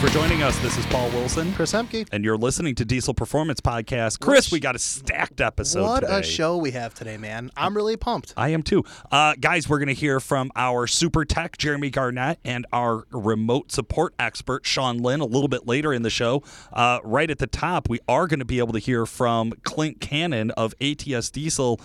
for joining us. This is Paul Wilson. Chris Hemke. And you're listening to Diesel Performance Podcast. Chris, we got a stacked episode What today. a show we have today, man. I'm really pumped. I am too. Uh, guys, we're going to hear from our super tech, Jeremy Garnett, and our remote support expert, Sean Lynn, a little bit later in the show. Uh, right at the top, we are going to be able to hear from Clint Cannon of ATS Diesel.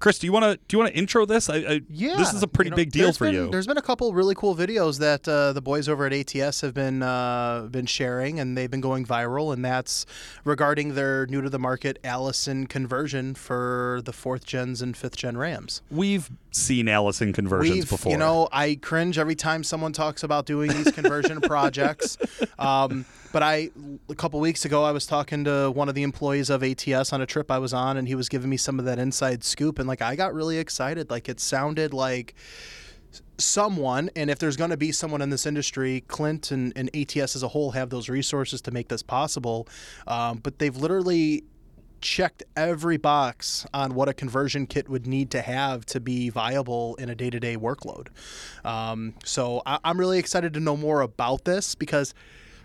Chris, do you want to do you want to intro this? I, I, Yeah, this is a pretty you know, big deal for been- you. There's been a couple really cool videos that uh, the boys over at ATS have been uh, been sharing, and they've been going viral. And that's regarding their new to the market Allison conversion for the fourth gens and fifth gen Rams. We've seen Allison conversions We've, before. you know, I cringe every time someone talks about doing these conversion projects. Um, but I, a couple weeks ago, I was talking to one of the employees of ATS on a trip I was on, and he was giving me some of that inside scoop, and like I got really excited. Like it sounded like someone, and if there's going to be someone in this industry, Clint and, and ATS as a whole have those resources to make this possible. Um, but they've literally checked every box on what a conversion kit would need to have to be viable in a day-to-day workload. Um, so I, I'm really excited to know more about this because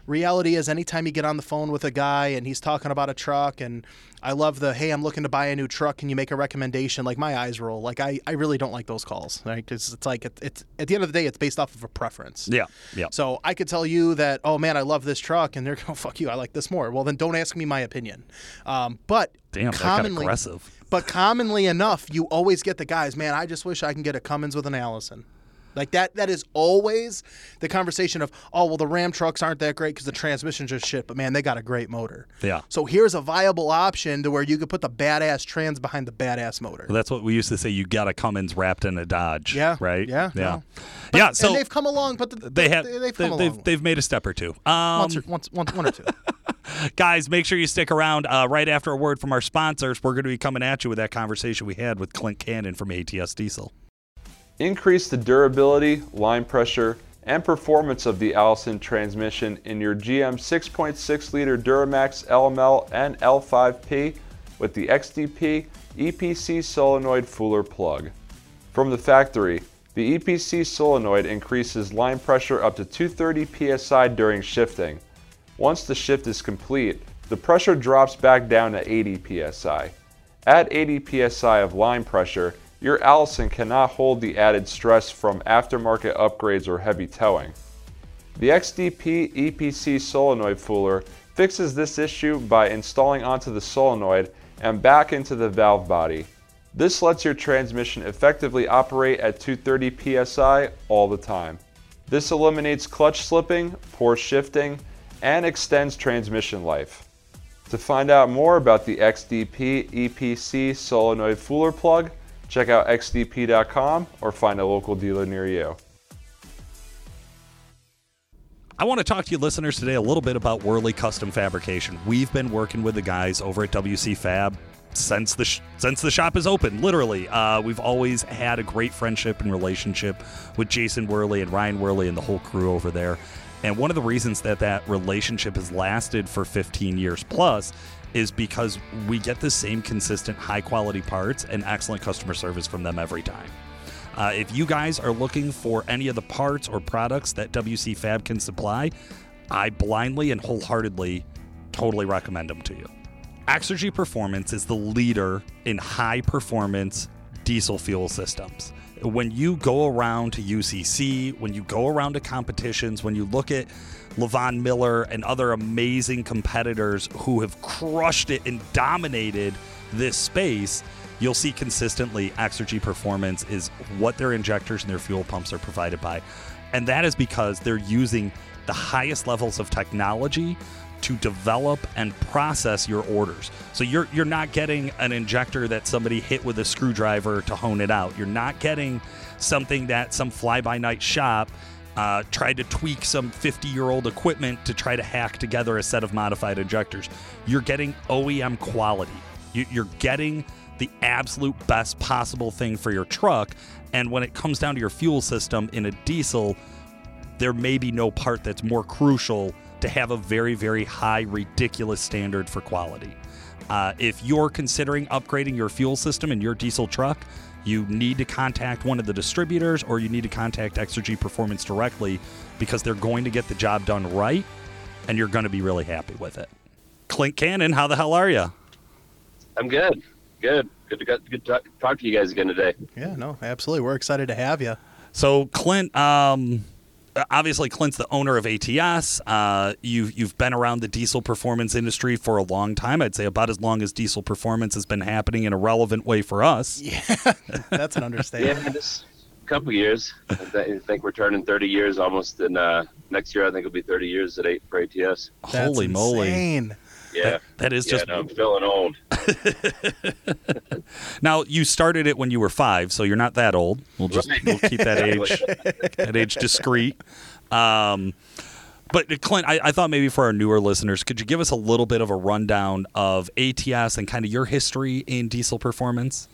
reality is anytime you get on the phone with a guy and he's talking about a truck and I love the hey I'm looking to buy a new truck can you make a recommendation like my eyes roll like I, I really don't like those calls right because it's like it, it's at the end of the day it's based off of a preference yeah, yeah. so I could tell you that, oh man, I love this truck, and they're going, fuck you, I like this more. Well, then don't ask me my opinion. Um, but Damn, commonly, aggressive. but commonly enough, you always get the guys, man, I just wish I can get a Cummins with an Allison. Like that, that is always the conversation of, oh, well, the Ram trucks aren't that great because the transmissions are shit, but man, they got a great motor. Yeah. So here's a viable option to where you could put the badass trans behind the badass motor. That's what we used to say. You got a Cummins wrapped in a Dodge. Yeah, Right. yeah, Yeah. no. yeah. So and they've come along, but the, they have. they, have they, come they've, they've made a step or two. Um, once, or, once, once, one or two. guys, make sure you stick around. Uh, right after a word from our sponsors, we're going to be coming at you with that conversation we had with Clint Cannon from ATS Diesel. Increase the durability, line pressure, and performance of the Allison transmission in your GM 6.6 liter Duramax LML and L5P with the XDP EPC solenoid Fooler plug. From the factory, the EPC solenoid increases line pressure up to 230 psi during shifting. Once the shift is complete, the pressure drops back down to 80 psi. At 80 psi of line pressure, your Allison cannot hold the added stress from aftermarket upgrades or heavy towing. The XDP EPC solenoid fooler fixes this issue by installing onto the solenoid and back into the valve body. This lets your transmission effectively operate at 230 psi all the time. This eliminates clutch slipping, poor shifting, and extends transmission life. To find out more about the XDP EPC solenoid fooler plug, check out xdp.com or find a local dealer near you. I want to talk to you listeners today a little bit about Worley Custom Fabrication. We've been working with the guys over at WC Fab since the sh- since the shop is open. Literally, uh, we've always had a great friendship and relationship with Jason Worley and Ryan Worley and the whole crew over there. And one of the reasons that that relationship has lasted for 15 years plus is because we get the same consistent high quality parts and excellent customer service from them every time. Uh, if you guys are looking for any of the parts or products that WC Fab can supply, I blindly and wholeheartedly totally recommend them to you. Exergy Performance is the leader in high performance diesel fuel systems. When you go around to UCC, when you go around to competitions, when you look at Lavon Miller and other amazing competitors who have crushed it and dominated this space, you'll see consistently Exergy Performance is what their injectors and their fuel pumps are provided by. And that is because they're using the highest levels of technology to develop and process your orders. So you're you're not getting an injector that somebody hit with a screwdriver to hone it out. You're not getting something that some fly-by-night shop uh, tried to tweak some 50-year-old equipment to try to hack together a set of modified injectors. You're getting OEM quality. You, you're getting the absolute best possible thing for your truck. And when it comes down to your fuel system in a diesel, there may be no part that's more crucial to have a very, very high, ridiculous standard for quality. Uh, if you're considering upgrading your fuel system in your diesel truck, you need to contact one of the distributors or you need to contact Exergy Performance directly because they're going to get the job done right and you're going to be really happy with it. Clint Cannon, how the hell are you? I'm good. Good. Good to, good to talk to you guys again today. Yeah, no, absolutely. We're excited to have you. So, Clint, um, obviously, Clint's the owner of ATS. Uh, you, you've been around the diesel performance industry for a long time. I'd say about as long as diesel performance has been happening in a relevant way for us. Yeah, that's an understatement. yeah, just a couple years. I think we're turning 30 years almost. And uh, next year, I think it'll be 30 years at eight for ATS. That's Holy moly. Yeah. That, that is yeah, just no, I'm feeling old. Now you started it when you were five, so you're not that old. We'll just Right. we'll keep that age that age discreet. Um, but Clint, I, I thought maybe for our newer listeners, could you give us a little bit of a rundown of ATS and kind of your history in diesel performance?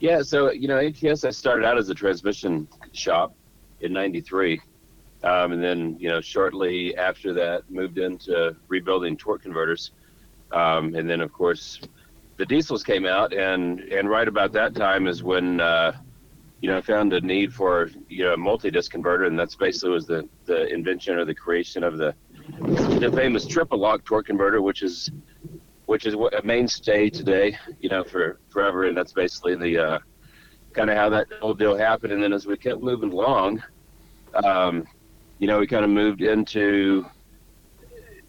Yeah, so you know, ATS. I started out as a transmission shop in '93, um, and then you know, shortly after that, moved into rebuilding torque converters, um, and then of course, the diesels came out, and and right about that time is when uh, you know I found a need for you know a multi-disc converter, and that's basically was the the invention or the creation of the the famous triple lock torque converter, which is which is a mainstay today, you know, for forever. And that's basically the uh, kind of how that whole deal happened. And then as we kept moving along, um, you know, we kind of moved into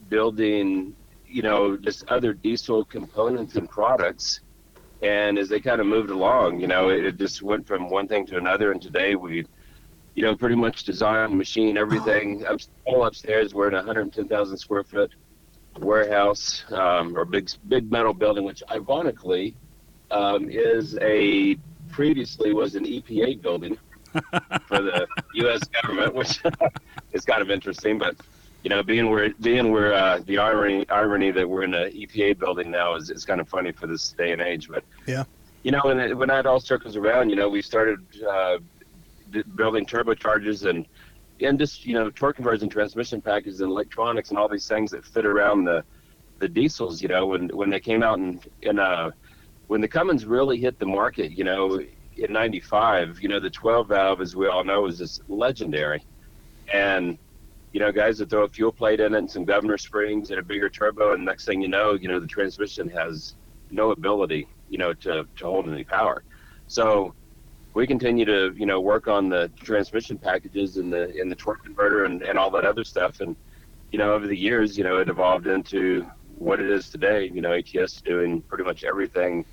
building, you know, just other diesel components and products. And as they kind of moved along, you know, it, it just went from one thing to another. And today we, you know, pretty much design, machine, everything. Up, all upstairs, we're in a 110,000 square foot warehouse um, or big big metal building, which ironically um, is a previously was an EPA building for the U.S. government, which is kind of interesting. But you know, being where being where uh, the irony irony that we're in an EPA building now is, is kind of funny for this day and age. But Yeah. you know, when it, when that all circles around, you know, we started uh, building turbochargers and and just you know torque conversion transmission packages and electronics and all these things that fit around the the diesels you know when when they came out and in uh when the Cummins really hit the market you know in 95 you know the 12 valve as we all know is just legendary. And you know guys that throw a fuel plate in it and some governor springs and a bigger turbo and next thing you know you know the transmission has no ability you know to to hold any power. So we continue to you know work on the transmission packages and the in the torque converter and, and all that other stuff. And you know over the years you know it evolved into what it is today. You know ATS doing pretty much everything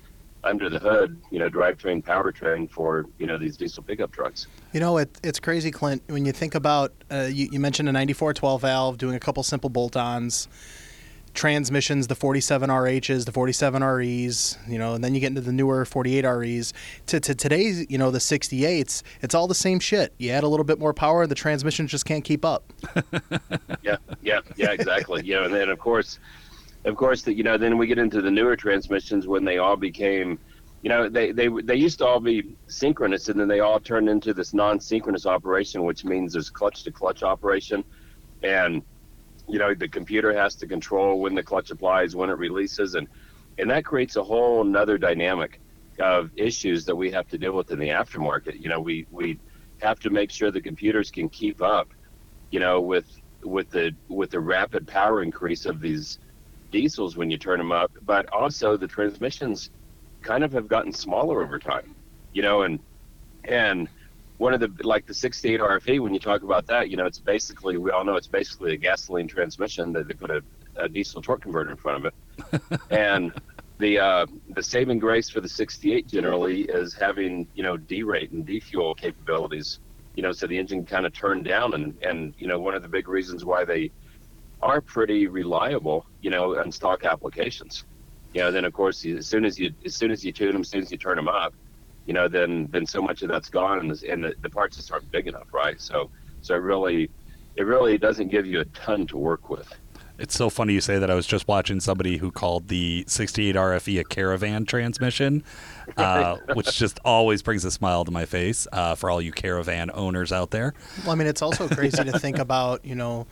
under the hood you know drivetrain powertrain for you know these diesel pickup trucks You know, it, it's crazy, Clint, when you think about, uh, you, you mentioned a 94 12 valve, doing a couple simple bolt ons, transmissions, the 47 RHs, the 47 REs, you know, and then you get into the newer 48 REs. To, to today's, you know, the 68s, it's all the same shit. You add a little bit more power, the transmission just can't keep up. yeah yeah yeah exactly you know and then of course of course that you know then we get into the newer transmissions when they all became you know they they they used to all be synchronous and then they all turned into this non-synchronous operation which means there's clutch to clutch operation. And you know the computer has to control when the clutch applies when it releases and and that creates a whole another dynamic of issues that we have to deal with in the aftermarket. You know we we have to make sure the computers can keep up you know with with the with the rapid power increase of these diesels when you turn them up but also the transmissions kind of have gotten smaller over time you know and and one of the like the 68 RFE when you talk about that you know it's basically we all know it's basically a gasoline transmission that they put a, a diesel torque converter in front of it. And the uh, the saving grace for the 68 generally is having you know D-rate and defuel capabilities you know so the engine kind of turned down and and you know one of the big reasons why they are pretty reliable you know on stock applications you know then of course as soon as you as soon as you tune them as soon as you turn them up you know then then so much of that's gone and, the, and the, the parts just aren't big enough right so so it really it really doesn't give you a ton to work with It's so funny you say that. I was just watching somebody who called the 68 RFE a caravan transmission, uh, which just always brings a smile to my face uh, for all you caravan owners out there. Well, I mean, it's also crazy to think about, you know,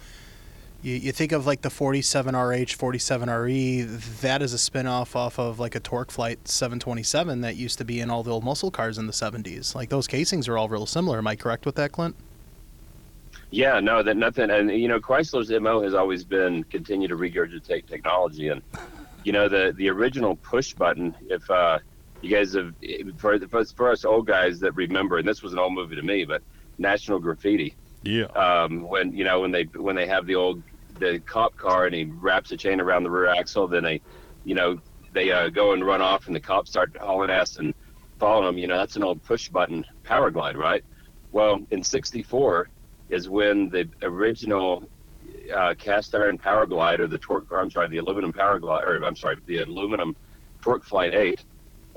you, you think of like the 47RH, 47RE, that is a spinoff off off of like a TorqueFlite 727 that used to be in all the old muscle cars in the 70s. Like those casings are all real similar. Am I correct with that, Clint? Yeah, no, that nothing, and you know, Chrysler's mo has always been continue to regurgitate technology, and you know, the the original push button. If uh, you guys have for, for us old guys that remember, and this was an old movie to me, but National Graffiti. Yeah. Um, when you know when they when they have the old the cop car and he wraps a chain around the rear axle, then they, you know, they uh, go and run off, and the cops start hauling ass and following them. You know, that's an old push button power glide, right? Well, in '64 is when the original uh, cast iron power glide or the torque, or I'm sorry, the aluminum power glide, or I'm sorry, the aluminum TorqueFlite 8,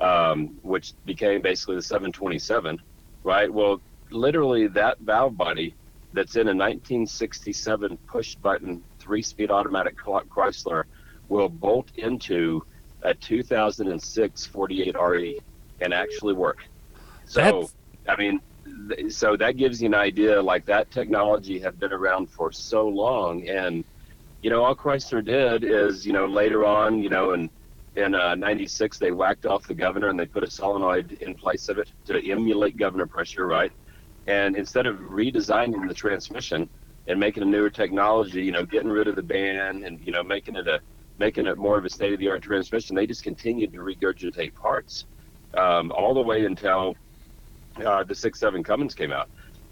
um, which became basically the 727, right? Well, literally that valve body that's in a 1967 push button three speed automatic Chrysler will bolt into a 2006 48 RE and actually work. So, That's... I mean, so that gives you an idea like that technology had been around for so long and you know all chrysler did is you know later on you know in in uh, 96 they whacked off the governor and they put a solenoid in place of it to emulate governor pressure right and instead of redesigning the transmission and making a newer technology you know getting rid of the band and you know making it a making it more of a state of the art transmission they just continued to regurgitate parts um, all the way until uh, the six seven Cummins came out,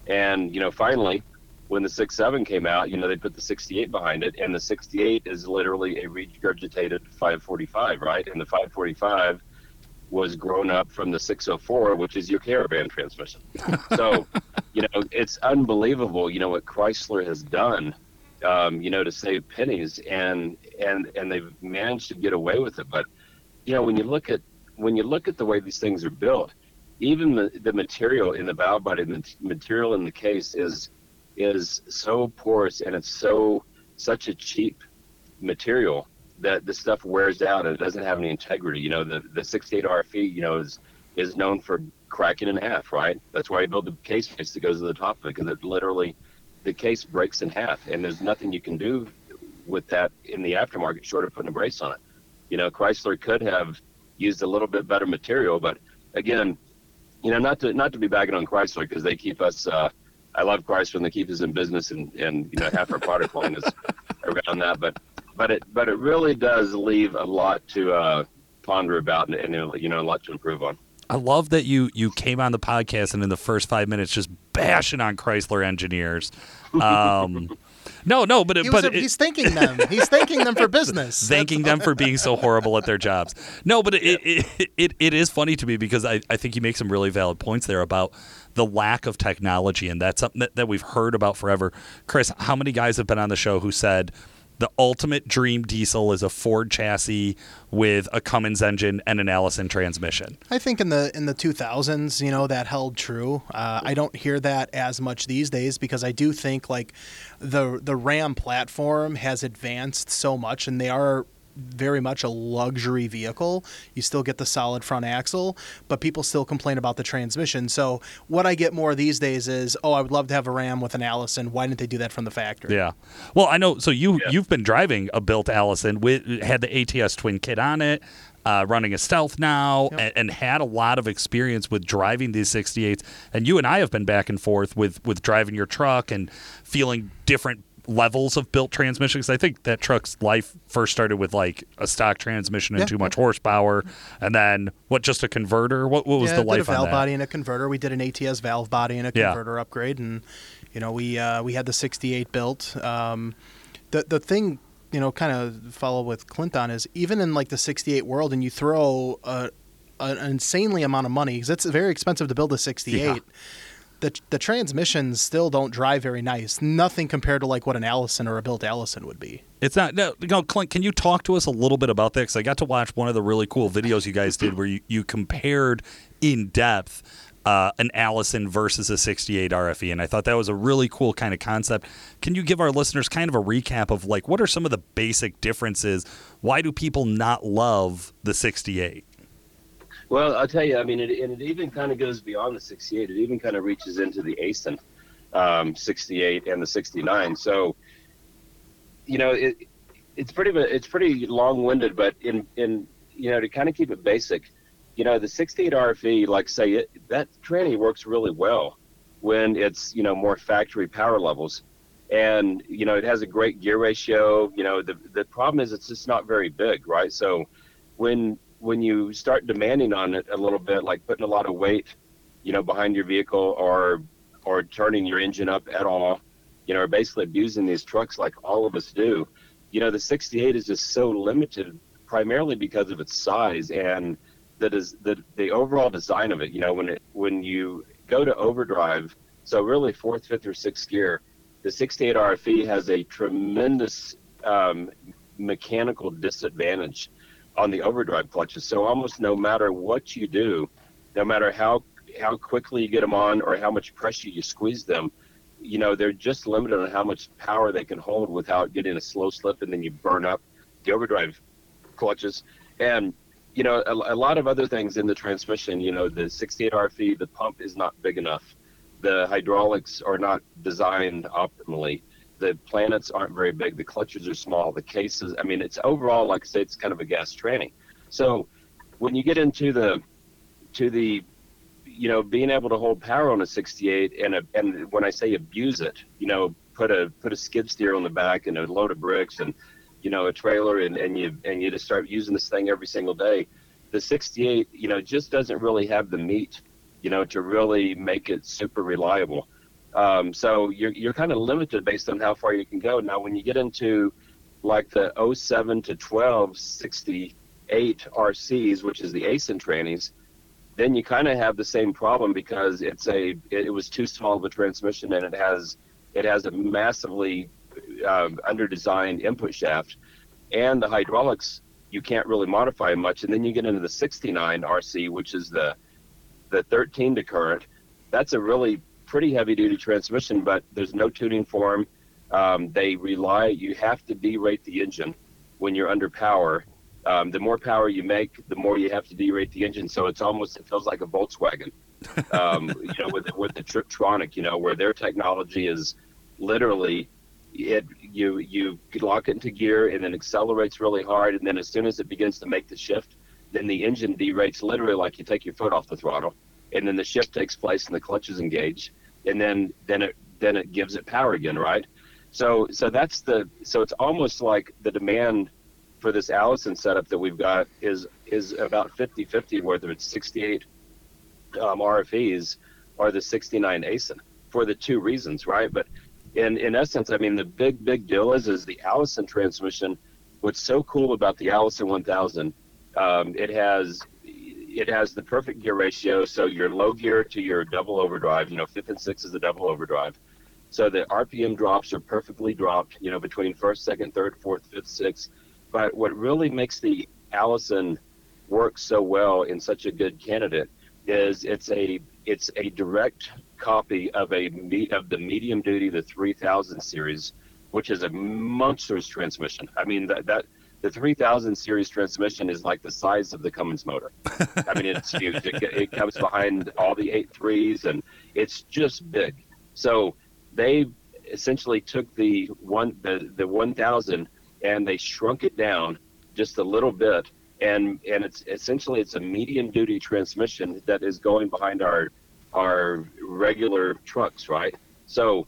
and you know finally when the six seven came out, you know they put the 68 behind it, and the 68 is literally a regurgitated 545, right? And the 545 was grown up from the 604, which is your caravan transmission. so, you know, it's unbelievable, you know, what Chrysler has done, um, you know, to save pennies, and and and they've managed to get away with it. But, you know, when you look at when you look at the way these things are built, even the, the material in the valve body, the material in the case is is so porous and it's so such a cheap material that the stuff wears out and it doesn't have any integrity. You know, the the 68 RFE, you know, is is known for cracking in half, right? That's why I build the case base that goes to the top of it because it literally the case breaks in half and there's nothing you can do with that in the aftermarket short of putting a brace on it. You know, Chrysler could have used a little bit better material, but again, you know, not to not to be bagging on Chrysler because they keep us. Uh, I love Chrysler and they keep us in business, and and you know half our product line is around that. But but it but it really does leave a lot to uh, ponder about and, and you know a lot to improve on. I love that you you came on the podcast and in the first five minutes just bashing on Chrysler engineers. Um, no, no, but he but it, he's thanking them. He's thanking them for business. thanking them for being so horrible at their jobs. No, but it, it, it, it is funny to me because I, I think you make some really valid points there about the lack of technology, and that's something that, that we've heard about forever. Chris, how many guys have been on the show who said the ultimate dream diesel is a Ford chassis with a Cummins engine and an Allison transmission. I think in the in the 2000s, you know, that held true. Uh, I don't hear that as much these days because I do think like the the Ram platform has advanced so much, and they are very much a luxury vehicle. You still get the solid front axle, but people still complain about the transmission. So what I get more these days is, oh, I would love to have a Ram with an Allison. Why didn't they do that from the factory? Yeah. Well, I know. So you yeah. you've been driving a built Allison with had the ATS twin kit on it. Uh, running a stealth now yep. and, and, had a lot of experience with driving these 68s and you and i have been back and forth with with driving your truck and feeling different levels of built transmission because I think that truck's life first started with like a stock transmission and yeah, too much horsepower, and then what? Just a converter. What, what was yeah, the life did a valve body and a converter. We did an ATS valve body and a converter yeah. upgrade, and you know we uh, we had the '68 built. Um, the the thing you know kind of follow with Clint on is even in like the '68 world, and you throw a, an insanely amount of money because it's very expensive to build a '68 the the transmissions still don't drive very nice. Nothing compared to like what an Allison or a built Allison would be. It's not. No, no, Clint, can you talk to us a little bit about that? Because I got to watch one of the really cool videos you guys did where you, you compared in depth uh, an Allison versus a 68 RFE, and I thought that was a really cool kind of concept. Can you give our listeners kind of a recap of like what are some of the basic differences? Why do people not love the 68? Well, I'll tell you, I mean, it, and it even kind of goes beyond the 68. It even kind of reaches into the Aisin um, 68 and the 69. So, you know, it, it's pretty it's pretty long-winded, but in in you know to kind of keep it basic, you know, the 68 RFE, like say it, that tranny works really well when it's you know more factory power levels. and you know it has a great gear ratio. You know the the problem is it's just not very big, right? So when when you start demanding on it a little bit, like putting a lot of weight, you know, behind your vehicle or or turning your engine up at all, you know, or basically abusing these trucks like all of us do, you know, the 68 is just so limited primarily because of its size and that is the the overall design of it. You know, when it when you go to overdrive, so really fourth, fifth, or sixth gear, the 68 RFE has a tremendous um, mechanical disadvantage on the overdrive clutches. So almost no matter what you do, no matter how how quickly you get them on or how much pressure you squeeze them, you know they're just limited on how much power they can hold without getting a slow slip, and then you burn up the overdrive clutches. And you know a, a lot of other things in the transmission. You know the 68 RFE, the pump is not big enough. The hydraulics are not designed optimally the planets aren't very big, the clutches are small, the cases. I mean, it's overall, like I say, it's kind of a gas tranny. So when you get into the to the you know being able to hold power on a 68 and a, and when I say abuse it, you know, put a put a skid steer on the back and a load of bricks and you know a trailer and, and you and you just start using this thing every single day. The 68, you know, just doesn't really have the meat, you know, to really make it super reliable. Um, so you're, you're kind of limited based on how far you can go. Now, when you get into like the 07 to 12 68 RCs, which is the Aisin trannies, then you kind of have the same problem because it's a it, was too small of a transmission and it has it has a massively um, under-designed input shaft, and the hydraulics you can't really modify much. And then you get into the 69 RC, which is the the 13 to current. That's a really pretty heavy duty transmission, but there's no tuning for them. Um, they rely, you have to derate the engine when you're under power. Um, the more power you make, the more you have to derate the engine. So it's almost, it feels like a Volkswagen, um, you know, with, with the Tiptronic, you know, where their technology is literally it you you lock it into gear and then accelerates really hard and then as soon as it begins to make the shift then the engine derates literally like you take your foot off the throttle and then the shift takes place and the clutches engage and then then it then it gives it power again, right? So so that's the so it's almost like the demand for this Allison setup that we've got is is about 50-50, whether it's 68 um, RFEs or the 69 Aisin for the two reasons, right? But in in essence, I mean the big big deal is is the Allison transmission. What's so cool about the Allison 1000? Um, it has it has the perfect gear ratio. So your low gear to your double overdrive, you know, fifth and sixth is the double overdrive. So the RPM drops are perfectly dropped, you know, between first, second, third, fourth, fifth, sixth. But what really makes the Allison work so well in such a good candidate is it's a it's a direct copy of a of the medium duty the 3000 series, which is a monstrous transmission. I mean that that the 3000 series transmission is like the size of the Cummins motor. I mean, it's huge. It, it, comes behind all the eight threes, and it's just big. So they essentially took the one the, the 1000 and they shrunk it down just a little bit, and and it's essentially it's a medium duty transmission that is going behind our our regular trucks, right? So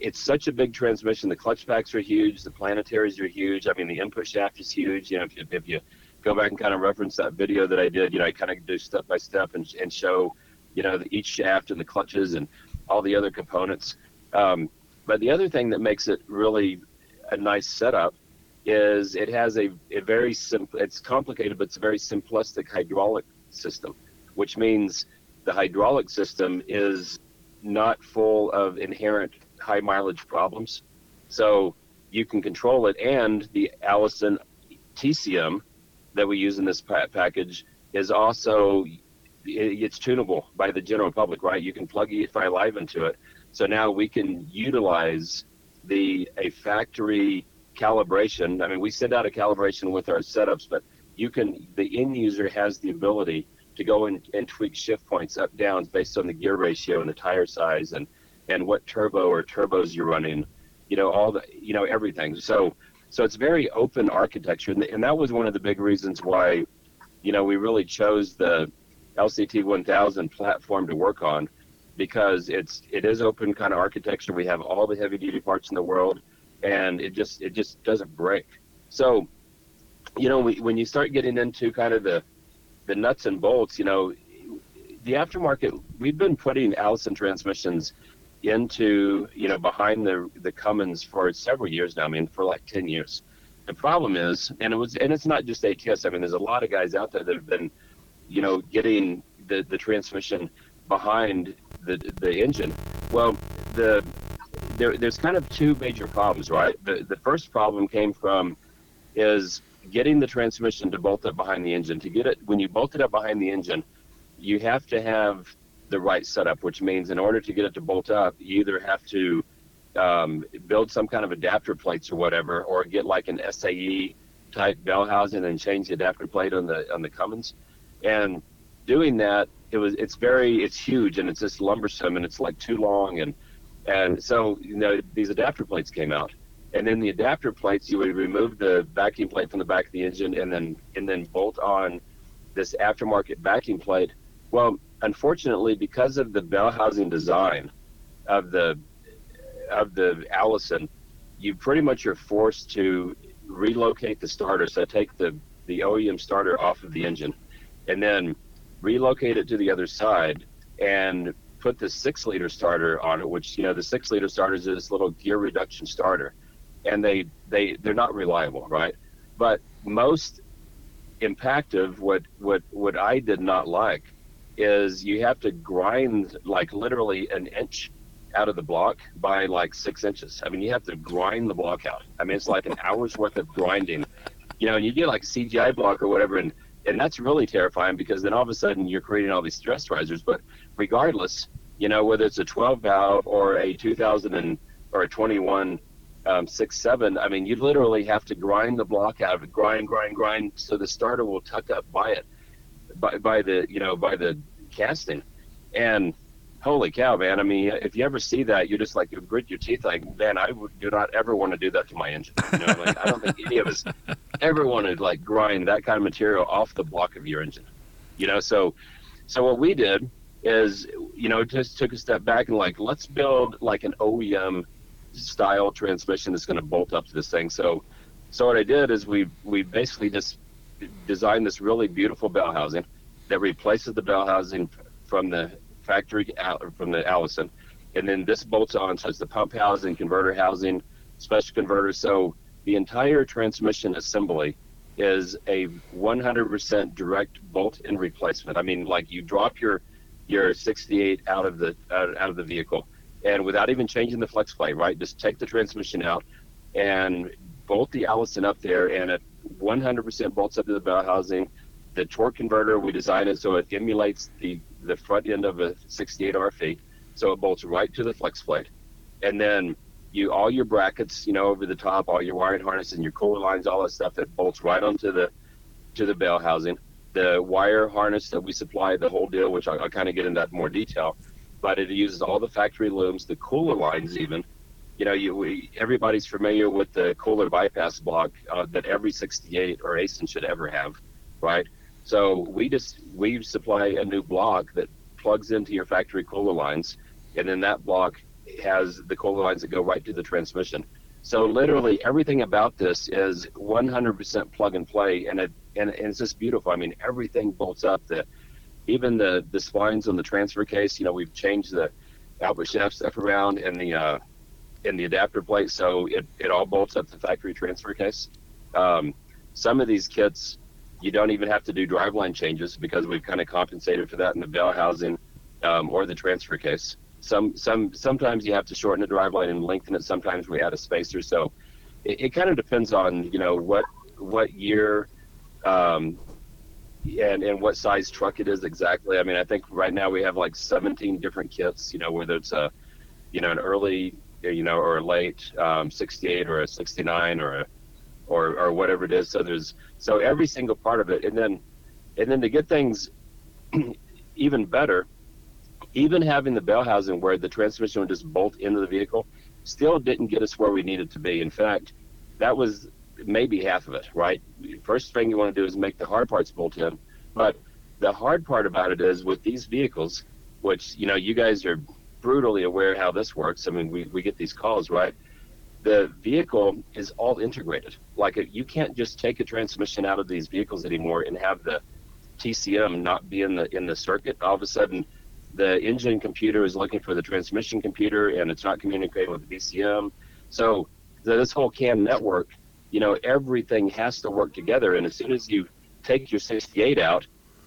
it's such a big transmission. The clutch packs are huge. The planetaries are huge. I mean, the input shaft is huge. You know, if you, if you go back and kind of reference that video that I did, you know, I kind of do step by step and, and show, you know, the, each shaft and the clutches and all the other components. Um, but the other thing that makes it really a nice setup is it has a, a very simple, it's complicated, but it's a very simplistic hydraulic system, which means the hydraulic system is not full of inherent high mileage problems. So you can control it. And the Allison TCM that we use in this package is also it's tunable by the general public, right? You can plug EFI Live into it. So now we can utilize the a factory calibration. I mean, we send out a calibration with our setups, but you can the end user has the ability to go in and tweak shift points up downs based on the gear ratio and the tire size and and what turbo or turbos you're running, you know, all the, you know, everything. So, so it's very open architecture, and, and that was one of the big reasons why, you know, we really chose the LCT 1000 platform to work on, because it's it is open kind of architecture. We have all the heavy duty parts in the world, and it just it just doesn't break. So, you know, we, when you start getting into kind of the the nuts and bolts, you know, the aftermarket. We've been putting Allison transmissions into you know behind the the Cummins for several years now. I mean, for like ten years. The problem is, and it was, and it's not just ATS. I mean, there's a lot of guys out there that have been, you know, getting the the transmission behind the the engine. Well, the there, there's kind of two major problems, right? The the first problem came from is getting the transmission to bolt up behind the engine. To get it when you bolt it up behind the engine, you have to have the right setup, which means in order to get it to bolt up, you either have to um, build some kind of adapter plates or whatever, or get like an SAE type bell housing and change the adapter plate on the on the Cummins. And doing that, it was it's very it's huge and it's just lumbersome and it's like too long and and so you know these adapter plates came out. And then the adapter plates, you would remove the backing plate from the back of the engine and then and then bolt on this aftermarket backing plate. Well, unfortunately, because of the bell housing design of the of the Allison, you pretty much are forced to relocate the starter. So take the the OEM starter off of the engine, and then relocate it to the other side, and put the six liter starter on it. Which you know the six liter starter is this little gear reduction starter, and they they they're not reliable, right? But most impactive, what what what I did not like, is you have to grind like literally an inch out of the block by like six inches. I mean, you have to grind the block out. I mean, it's like an hour's worth of grinding, you know, and you get like a CGI block or whatever, and and that's really terrifying because then all of a sudden you're creating all these stress risers. But regardless, you know, whether it's a 12 valve or a 2000 and or a 21 um, six seven, I mean, you literally have to grind the block out of it, grind, grind, grind, so the starter will tuck up by it, by by the you know by the casting, and holy cow, man! I mean, if you ever see that, you're just like you grit your teeth, like, man, I would do not ever want to do that to my engine. You know, like I don't think any of us ever want to like grind that kind of material off the block of your engine. You know, so so what we did is, you know, just took a step back and like let's build like an OEM style transmission that's going to bolt up to this thing. So so what I did is we we basically just designed this really beautiful bell housing that replaces the bell housing from the factory out from the Allison, and then this bolts on. So it's the pump housing, converter housing, special converter. So the entire transmission assembly is a 100% direct bolt-in replacement. I mean, like you drop your your 68 out of the out, out of the vehicle, and without even changing the flex plate, right? Just take the transmission out and bolt the Allison up there, and it 100% bolts up to the bell housing. The torque converter, we designed it so it emulates the the front end of a 68 RFE, so it bolts right to the flex plate, and then you all your brackets, you know, over the top, all your wiring harness and your cooler lines, all that stuff that bolts right onto the to the bell housing. The wire harness that we supply, the whole deal, which I'll, I'll kind of get into that more detail, but it uses all the factory looms, the cooler lines even. You know, you we, everybody's familiar with the cooler bypass block uh, that every 68 or Aisin should ever have, right? So we just we supply a new block that plugs into your factory cooler lines, and then that block has the cooler lines that go right to the transmission. So literally everything about this is 100% plug and play, and it and, and it's just beautiful. I mean, everything bolts up. The even the the spines on the transfer case. You know, we've changed the output shaft stuff around in the uh, in the adapter plate, so it it all bolts up the factory transfer case. Um, some of these kits you don't even have to do driveline changes because we've kind of compensated for that in the bell housing um, or the transfer case. Some some sometimes you have to shorten the driveline and lengthen it. Sometimes we add a spacer. So it, it kind of depends on you know what what year um, and and what size truck it is exactly. I mean, I think right now we have like 17 different kits. You know, whether it's a you know an early you know or a late um, 68 or a 69 or a or or whatever it is. So there's so every single part of it, and then and then to get things even better, even having the bell housing where the transmission would just bolt into the vehicle, still didn't get us where we needed to be. In fact, that was maybe half of it. Right. First thing you want to do is make the hard parts bolt in, but the hard part about it is with these vehicles, which you know you guys are brutally aware how this works. I mean, we, we get these calls, right? The vehicle is all integrated. Like a, you can't just take a transmission out of these vehicles anymore and have the TCM not be in the in the circuit. All of a sudden, the engine computer is looking for the transmission computer and it's not communicating with the BCM. So this whole CAN network, you know, everything has to work together. And as soon as you take your 68 out,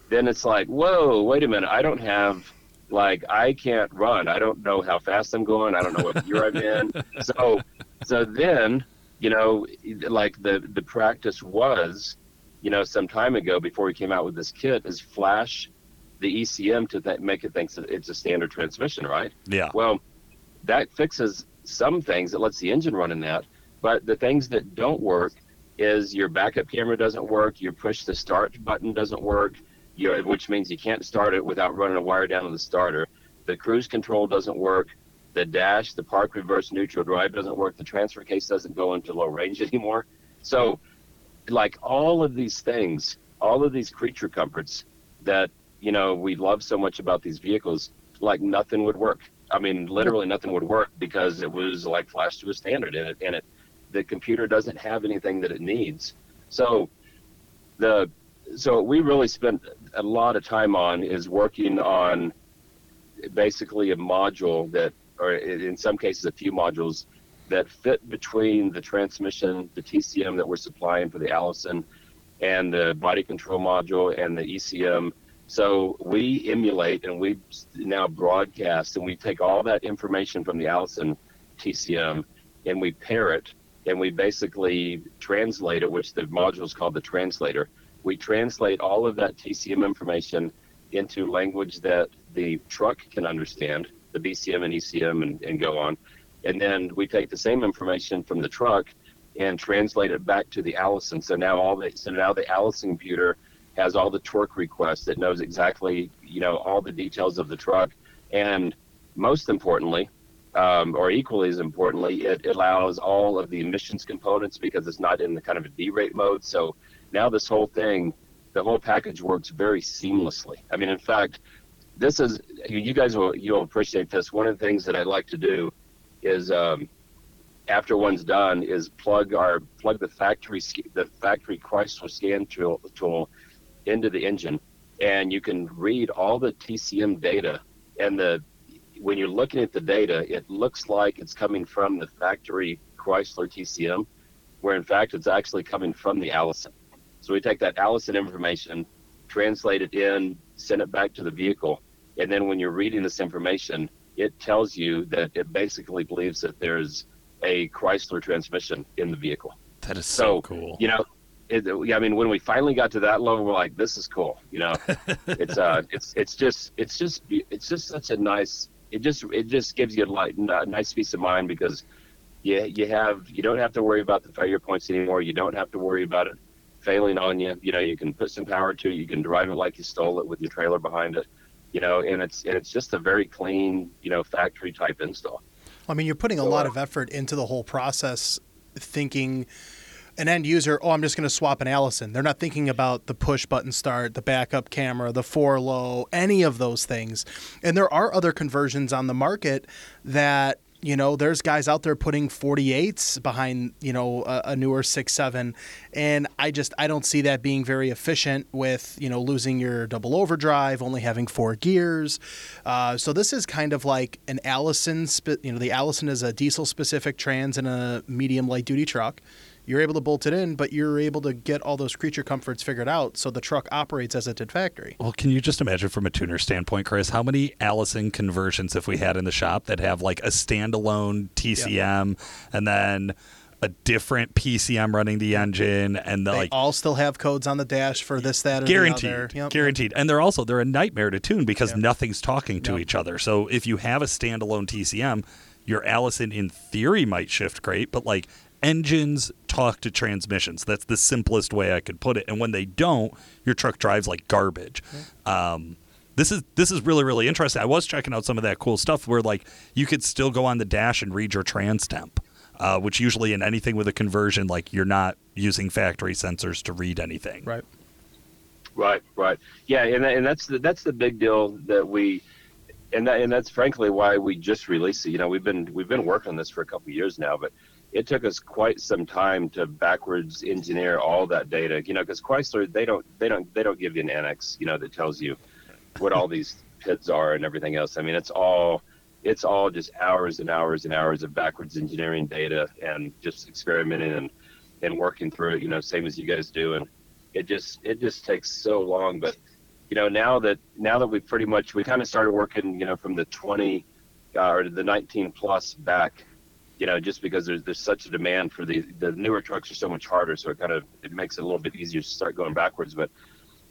then it's like, whoa, wait a minute, I don't have like I can't run. I don't know how fast I'm going. I don't know what year I'm in. So so then, you know, like the the practice was, you know, some time ago before we came out with this kit is flash the ECM to th- make it think it's a standard transmission, right? Yeah. Well, that fixes some things. It lets the engine run in that, but the things that don't work is your backup camera doesn't work, your push the start button doesn't work, you which means you can't start it without running a wire down to the starter. The cruise control doesn't work. The dash, the park reverse neutral drive doesn't work. The transfer case doesn't go into low range anymore. So, like all of these things, all of these creature comforts that you know we love so much about these vehicles, like nothing would work. I mean, literally nothing would work because it was like flashed to a standard in it, and it the computer doesn't have anything that it needs. So the so we really spent a lot of time on is working on basically a module that, or in some cases, a few modules that fit between the transmission, the TCM that we're supplying for the Allison, and the body control module and the ECM. So we emulate and we now broadcast and we take all that information from the Allison TCM and we pair it and we basically translate it, which the module is called the translator we translate all of that TCM information into language that the truck can understand, the BCM and ECM and, and go on. And then we take the same information from the truck and translate it back to the Allison. So now all the so now the Allison computer has all the torque requests. It knows exactly you know all the details of the truck, and most importantly, um, or equally as importantly, it allows all of the emissions components because it's not in the kind of a D-rate mode. So now this whole thing, the whole package works very seamlessly. I mean, in fact, this is you guys will you'll appreciate this. One of the things that I like to do is um, after one's done is plug our plug the factory the factory Chrysler scan tool, tool into the engine, and you can read all the TCM data. And the when you're looking at the data, it looks like it's coming from the factory Chrysler TCM, where in fact it's actually coming from the Allison. So we take that Allison information, translate it in, send it back to the vehicle, and then when you're reading this information, it tells you that it basically believes that there's a Chrysler transmission in the vehicle. That is so, so cool. You know, it, I mean, when we finally got to that level, we're like, "This is cool." You know, it's uh, it's it's just it's just it's just such a nice. It just it just gives you a, light, a nice peace of mind because you you have you don't have to worry about the failure points anymore. You don't have to worry about it failing on you. You know, you can put some power to it. You can drive it like you stole it with your trailer behind it. You know, and it's and it's just a very clean, you know, factory type install. I mean, you're putting a lot uh, of effort into the whole process, thinking an end user, oh, I'm just going to swap an Allison. They're not thinking about the push button start, the backup camera, the four low, any of those things. And there are other conversions on the market that you know, there's guys out there putting 48s behind, you know, a, a newer 6.7. And I just, I don't see that being very efficient with, you know, losing your double overdrive, only having four gears. Uh, so this is kind of like an Allison, you know, the Allison is a diesel specific trans in a medium light duty truck you're able to bolt it in, but you're able to get all those creature comforts figured out so the truck operates as it did factory. Well, can you just imagine from a tuner standpoint, Chris, how many Allison conversions if we had in the shop that have like a standalone TCM yeah. and then a different PCM running the engine and the, they like all still have codes on the dash for this that and guaranteed yep. guaranteed and they're also they're a nightmare to tune because yep. nothing's talking to yep. each other so if you have a standalone TCM your Allison in theory might shift great but like engines talk to transmissions. That's the simplest way I could put it. And when they don't, your truck drives like garbage. Um, this is this is really really interesting. I was checking out some of that cool stuff where like you could still go on the dash and read your trans temp, uh, which usually in anything with a conversion like you're not using factory sensors to read anything. Right. Right. Right. Yeah, and and that's the, that's the big deal that we and that and that's frankly why we just released it. You know, we've been we've been working on this for a couple of years now, but it took us quite some time to backwards engineer all that data. You know, because Chrysler they don't they don't they don't give you an annex, you know, that tells you what all these pits are and everything else. I mean, it's all it's all just hours and hours and hours of backwards engineering data and just experimenting and and working through it. You know, same as you guys do, and it just it just takes so long, but you know, now that now that we've pretty much we kind of started working, you know, from the 20 uh, or the 19 plus back, you know, just because there's there's such a demand for the the newer trucks are so much harder, so it kind of it makes it a little bit easier to start going backwards. But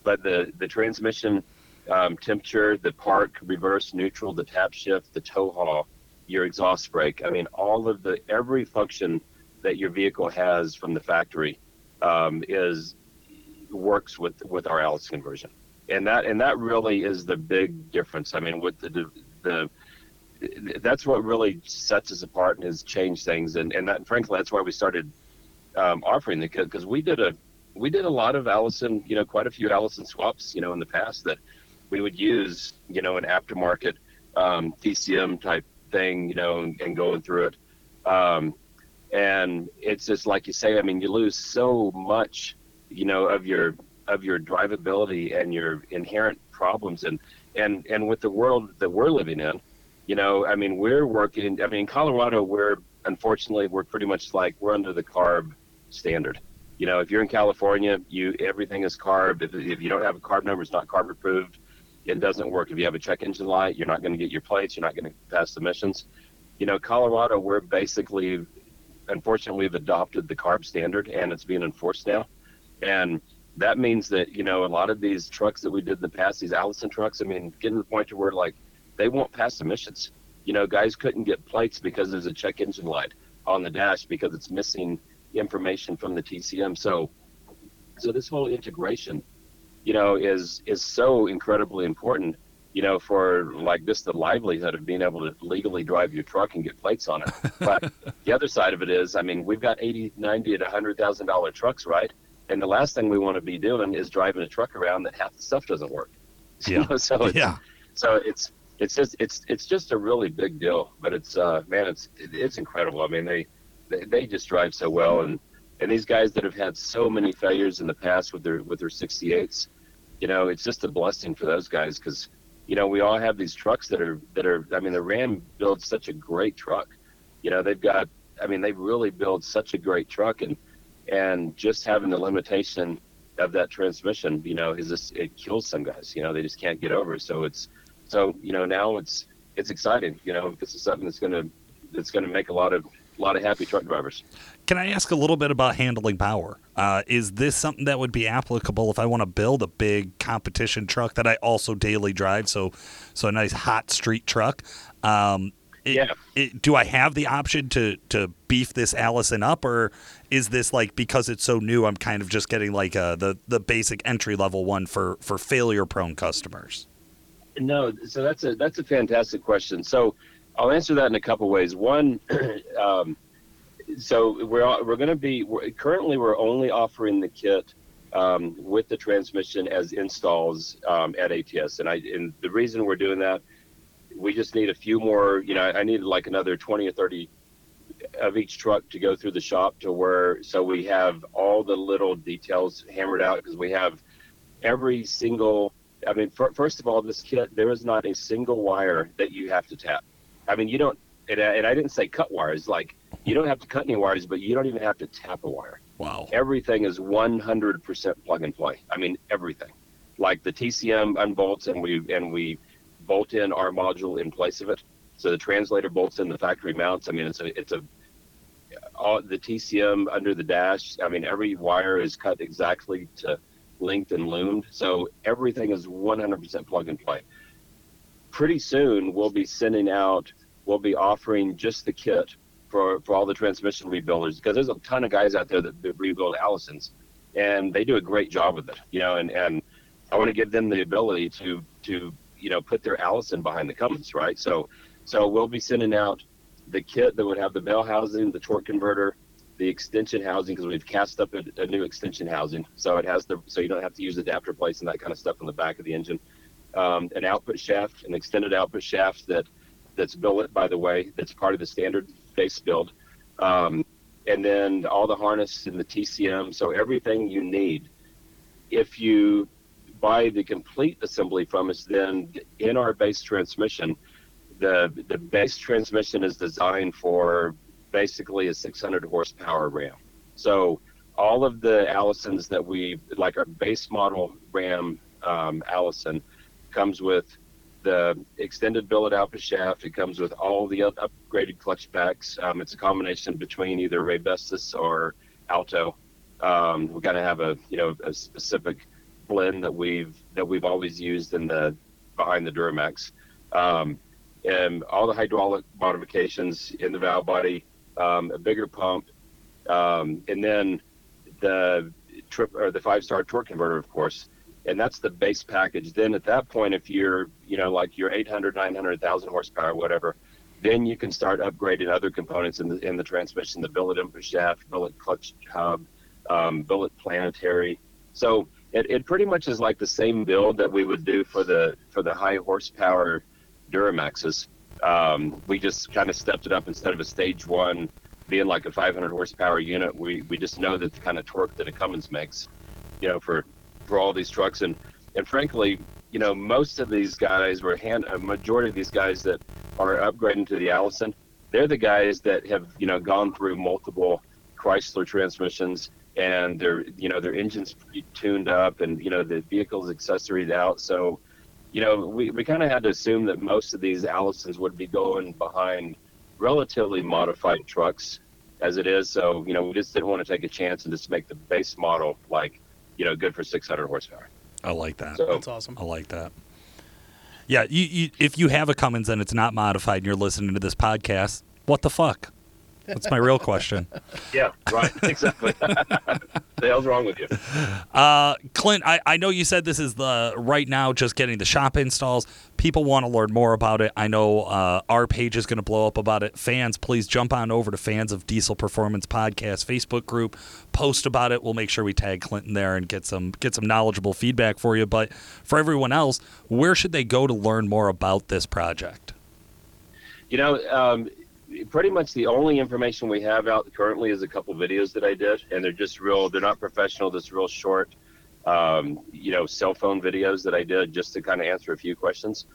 but the the transmission um, temperature, the park, reverse, neutral, the tap shift, the tow haul, your exhaust brake. I mean, all of the every function that your vehicle has from the factory um, is works with with our Allison conversion and that and that really is the big difference. I mean, with the the that's what really sets us apart and has changed things. And and that, frankly, that's why we started um, offering the kit because we did a we did a lot of Allison, you know, quite a few Allison swaps, you know, in the past that we would use, you know, an aftermarket um, TCM type thing, you know, and, and going through it. Um, and it's just like you say. I mean, you lose so much, you know, of your of your drivability and your inherent problems and and and with the world that we're living in you know i mean we're working i mean in colorado we're unfortunately we're pretty much like we're under the carb standard. You know if you're in california you everything is carb. If, if you don't have a carb number it's not carb approved. It doesn't work. If you have a check engine light you're not going to get your plates you're not going to pass the emissions you know colorado we're basically unfortunately we've adopted the carb standard and it's being enforced now. And that means that you know a lot of these trucks that we did in the past, these Allison trucks, I mean, getting to the point to where like they won't pass emissions. You know, guys couldn't get plates because there's a check engine light on the dash because it's missing information from the TCM. So, so this whole integration, you know, is is so incredibly important. You know, for like just the livelihood of being able to legally drive your truck and get plates on it. But the other side of it is, I mean, we've got eighty, ninety, and a hundred thousand dollar trucks, right? And the last thing we want to be doing is driving a truck around that half the stuff doesn't work. Yeah. You know, so it's, yeah. So it's it's just it's it's just a really big deal. But it's uh man, it's it's incredible. I mean they they, they just drive so well and and these guys that have had so many failures in the past with their with their 68s, you know, it's just a blessing for those guys because you know we all have these trucks that are that are. I mean, the Ram builds such a great truck. You know, they've got. I mean, they really build such a great truck and and just having the limitation of that transmission, you know, is just it kills some guys. You know, they just can't get over. So it's so you know now it's it's exciting. You know, this is something that's gonna that's gonna make a lot of a lot of happy truck drivers. Can I ask a little bit about handling power? Uh, is this something that would be applicable if I want to build a big competition truck that I also daily drive? So, so a nice hot street truck. Um, it, yeah. It, do I have the option to to beef this Allison up, or is this like because it's so new? I'm kind of just getting like a, uh, the the basic entry level one for for failure prone customers. No, so that's a that's a fantastic question. So I'll answer that in a couple ways. One, um, so we're we're going to be we're, currently we're only offering the kit um, with the transmission as installs um, at ATS, and I and the reason we're doing that we just need a few more. You know, I needed like another 20 or 30 of each truck to go through the shop to where so we have all the little details hammered out because we have every single. I mean, for, first of all, this kit there is not a single wire that you have to tap. I mean, you don't. And I, and I didn't say cut wires. Like you don't have to cut any wires, but you don't even have to tap a wire. Wow. Everything is 100% plug and play. I mean, everything. Like the TCM unbolts and we and we bolt in our module in place of it. So the translator bolts in the factory mounts. I mean, it's a it's a all the TCM under the dash. I mean, every wire is cut exactly to length and loomed. So everything is 100% plug and play. Pretty soon, we'll be sending out, we'll be offering just the kit for, for all the transmission rebuilders because there's a ton of guys out there that, that rebuild Allisons and they do a great job with it, you know, and, and I want to give them the ability to, to you know put their Allison behind the Cummins, right? So so we'll be sending out the kit that would have the bell housing, the torque converter, the extension housing because we've cast up a, a, new extension housing, so it has the so you don't have to use adapter plates and that kind of stuff on the back of the engine. um, an output shaft, an extended output shaft that that's billet, by the way, that's part of the standard base build, um, and then all the harness and the TCM. So everything you need. If you buy the complete assembly from us, then in our base transmission, the the base transmission is designed for basically a 600 horsepower ram. So all of the Allisons that we like our base model ram um, Allison comes with the extended billet output shaft. It comes with all the upgraded clutch packs. Um, it's a combination between either Raybestos or Alto. Um, we got to have a you know a specific blend that we've that we've always used in the behind the Duramax. Um, and all the hydraulic modifications in the valve body, um, a bigger pump, um, and then the trip or the five star torque converter, of course, and that's the base package. Then at that point, if you're you know like your 800, 900, 1000 horsepower, whatever, then you can start upgrading other components in the in the transmission, the billet input shaft, billet clutch hub, um, billet planetary. So it, it pretty much is like the same build that we would do for the for the high horsepower Duramaxes. Um, we just kind of stepped it up instead of a stage one being like a 500 horsepower unit. We we just know that the kind of torque that a Cummins makes, you know, for for all these trucks and and frankly, you know, most of these guys were hand a majority of these guys that are upgrading to the Allison, they're the guys that have you know gone through multiple Chrysler transmissions and their you know their engines tuned up and you know the vehicle's accessories out so you know we, we kind of had to assume that most of these allisons would be going behind relatively modified trucks as it is. So you know we just didn't want to take a chance and just make the base model like you know good for 600 horsepower. I like that. So, that's awesome. I like that. Yeah you, you, if you have a cummins and it's not modified and you're listening to this podcast what the fuck that's my real question. yeah, right. Exactly. the hell's wrong with you? Uh, Clint, I, I know you said this is the right now just getting the shop installs. People want to learn more about it. I know uh, our page is going to blow up about it. Fans, please jump on over to Fans of Diesel Performance Podcast Facebook group. Post about it. We'll make sure we tag Clinton there and get some get some knowledgeable feedback for you. But for everyone else, where should they go to learn more about this project? You know, um, pretty much the only information we have out currently is a couple videos that I did, and they're just real. They're not professional. Just real short, um, you know, cell phone videos that I did just to kind of answer a few questions.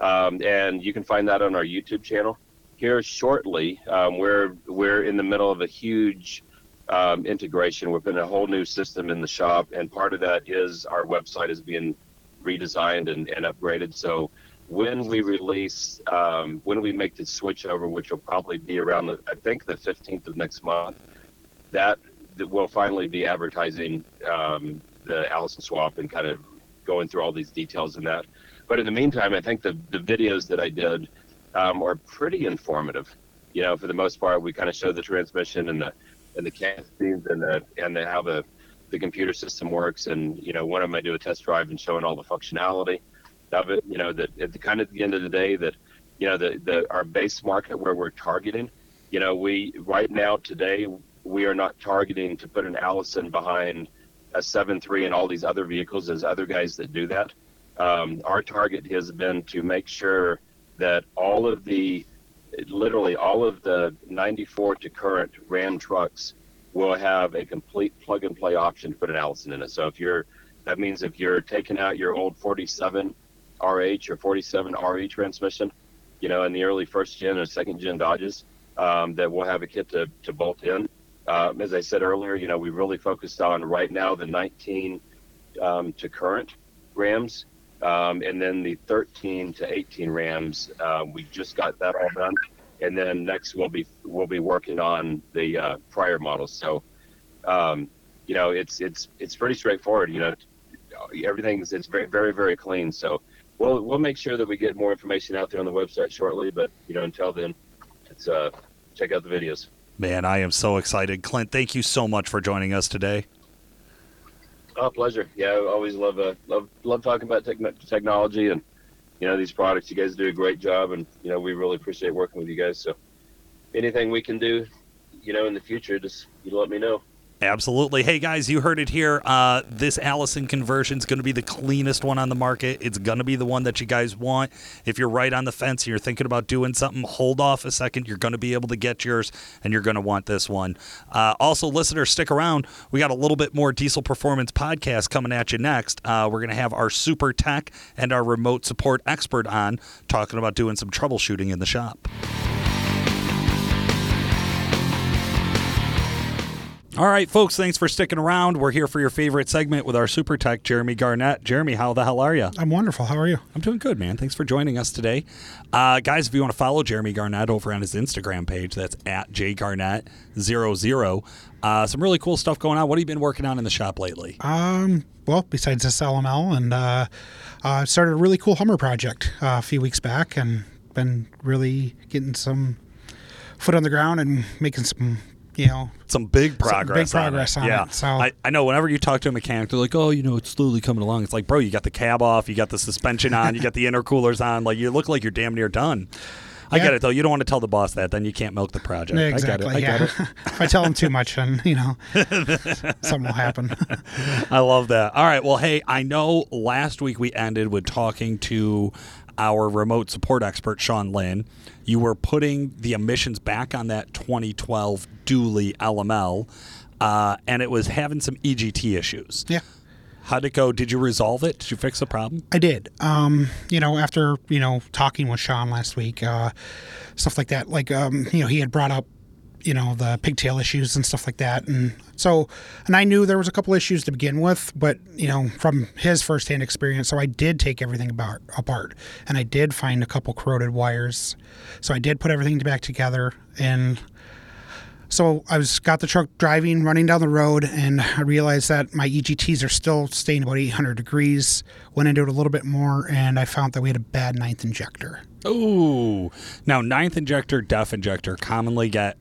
Um, and you can find that on our YouTube channel. Here shortly, um, we're we're in the middle of a huge um, integration. We're putting a whole new system in the shop, and part of that is our website is being redesigned and, and upgraded. So when we release, um, when we make the switch over, which will probably be around, the, I think, the 15th of next month, that, that will finally be advertising um, the Allison swap and kind of going through all these details in that. But in the meantime, I think the, the videos that I did um, are pretty informative. You know, for the most part, we kind of show the transmission and the and the castings and the and the, how the the computer system works. And you know, one of them I do a test drive and showing all the functionality of it. You know, that at the kind of the end of the day, that you know, the the our base market where we're targeting. You know, we right now today we are not targeting to put an Allison behind a seven three and all these other vehicles. There's other guys that do that. Um, our target has been to make sure that all of the literally all of the 94 to current Ram trucks will have a complete plug and play option to put an Allison in it. So if you're that means if you're taking out your old 47 RH or 47 RE transmission, you know, in the early first gen and second gen Dodges, um, that we'll have a kit to, to bolt in. Um, as I said earlier, you know, we really focused on right now the 19 um, to current Rams, um, and then the 13 to 18 Rams. Uh, we just got that all done, and then next we'll be we'll be working on the uh, prior models. So, um, you know, it's it's it's pretty straightforward. You know, everything's it's very very very clean. So we'll we'll make sure that we get more information out there on the website shortly. But you know, until then, it's uh, check out the videos. Man, I am so excited, Clint. Thank you so much for joining us today. Oh, pleasure. Yeah, I always love uh, love love talking about technology and you know these products. You guys do a great job, and you know we really appreciate working with you guys. So anything we can do, you know, in the future, just you let me know. Absolutely. Hey guys, you heard it here. Uh, this Allison conversion is going to be the cleanest one on the market. It's going to be the one that you guys want. If you're right on the fence and you're thinking about doing something, hold off a second. You're going to be able to get yours, and you're going to want this one. Uh, also, listeners, stick around. We got a little bit more Diesel Performance podcast coming at you next. Uh, we're going to have our super tech and our remote support expert on talking about doing some troubleshooting in the shop. All right, folks, thanks for sticking around. We're here for your favorite segment with our super tech, Jeremy Garnett. Jeremy, how the hell are you? I'm wonderful. How are you? I'm doing good, man. Thanks for joining us today. Uh, guys, if you want to follow Jeremy Garnett over on his Instagram page, that's at jgarnett00. Uh, some really cool stuff going on. What have you been working on in the shop lately? Um, well, besides this LML, and uh, uh, started a really cool Hummer project uh, a few weeks back, and been really getting some foot on the ground and making some, you know, Some big progress. Big progress on on it. yeah. it, so- I, I know whenever you talk to a mechanic, they're like, oh, you know, it's slowly coming along. It's like, bro, you got the cab off, you got the suspension on, you got the intercoolers on. Like, you look like you're damn near done. I Yeah. get it, though. You don't want to tell the boss that, then you can't milk the project. exactly. I get it. I yeah. get it. if I tell him too much, then you know, something will happen. I love that. All right. Well, hey, I know last week we ended with talking to our remote support expert, Sean Lynn. You were putting the emissions back on that 2012 dually LML, uh, and it was having some EGT issues. yeah. How'd it go? Did you resolve it? Did you fix the problem? I did. Um, you know, after you know talking with Sean last week, uh, stuff like that. Like, um, you know, he had brought up, you know, the pigtail issues and stuff like that, and so, and I knew there was a couple issues to begin with, but you know, from his firsthand experience, so I did take everything about, apart, and I did find a couple corroded wires, so I did put everything back together and. So I was got the truck driving, running down the road, and I realized that my EGTs are still staying about 800 degrees. Went into it a little bit more, and I found that we had a bad ninth injector. oh Now, ninth injector, def injector commonly get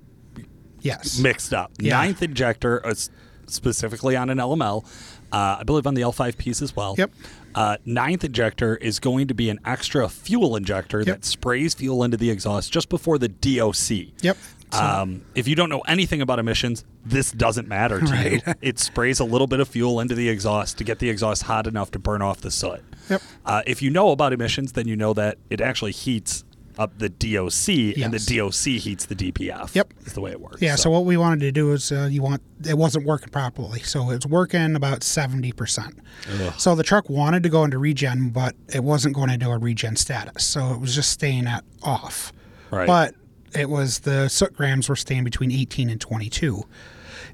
Yes. mixed up. Yeah. Ninth injector, uh, s- specifically on an LML, uh, I believe on the L5Ps as well. Yep. Uh, ninth injector is going to be an extra fuel injector that sprays fuel into the exhaust just before the DOC. Yep. So- Um, if you don't know anything about emissions, this doesn't matter to you. It sprays a little bit of fuel into the exhaust to get the exhaust hot enough to burn off the soot. Yep. Uh, if you know about emissions, then you know that it actually heats up the DOC, and the DOC heats the DPF. Yep. is the way it works. Yeah. So. what we wanted to do is uh, you want it wasn't working properly, so it's working about 70 percent. So the truck wanted to go into regen, but it wasn't going into a regen status, so it was just staying at off. Right. But it was the soot grams were staying between 18 and 22.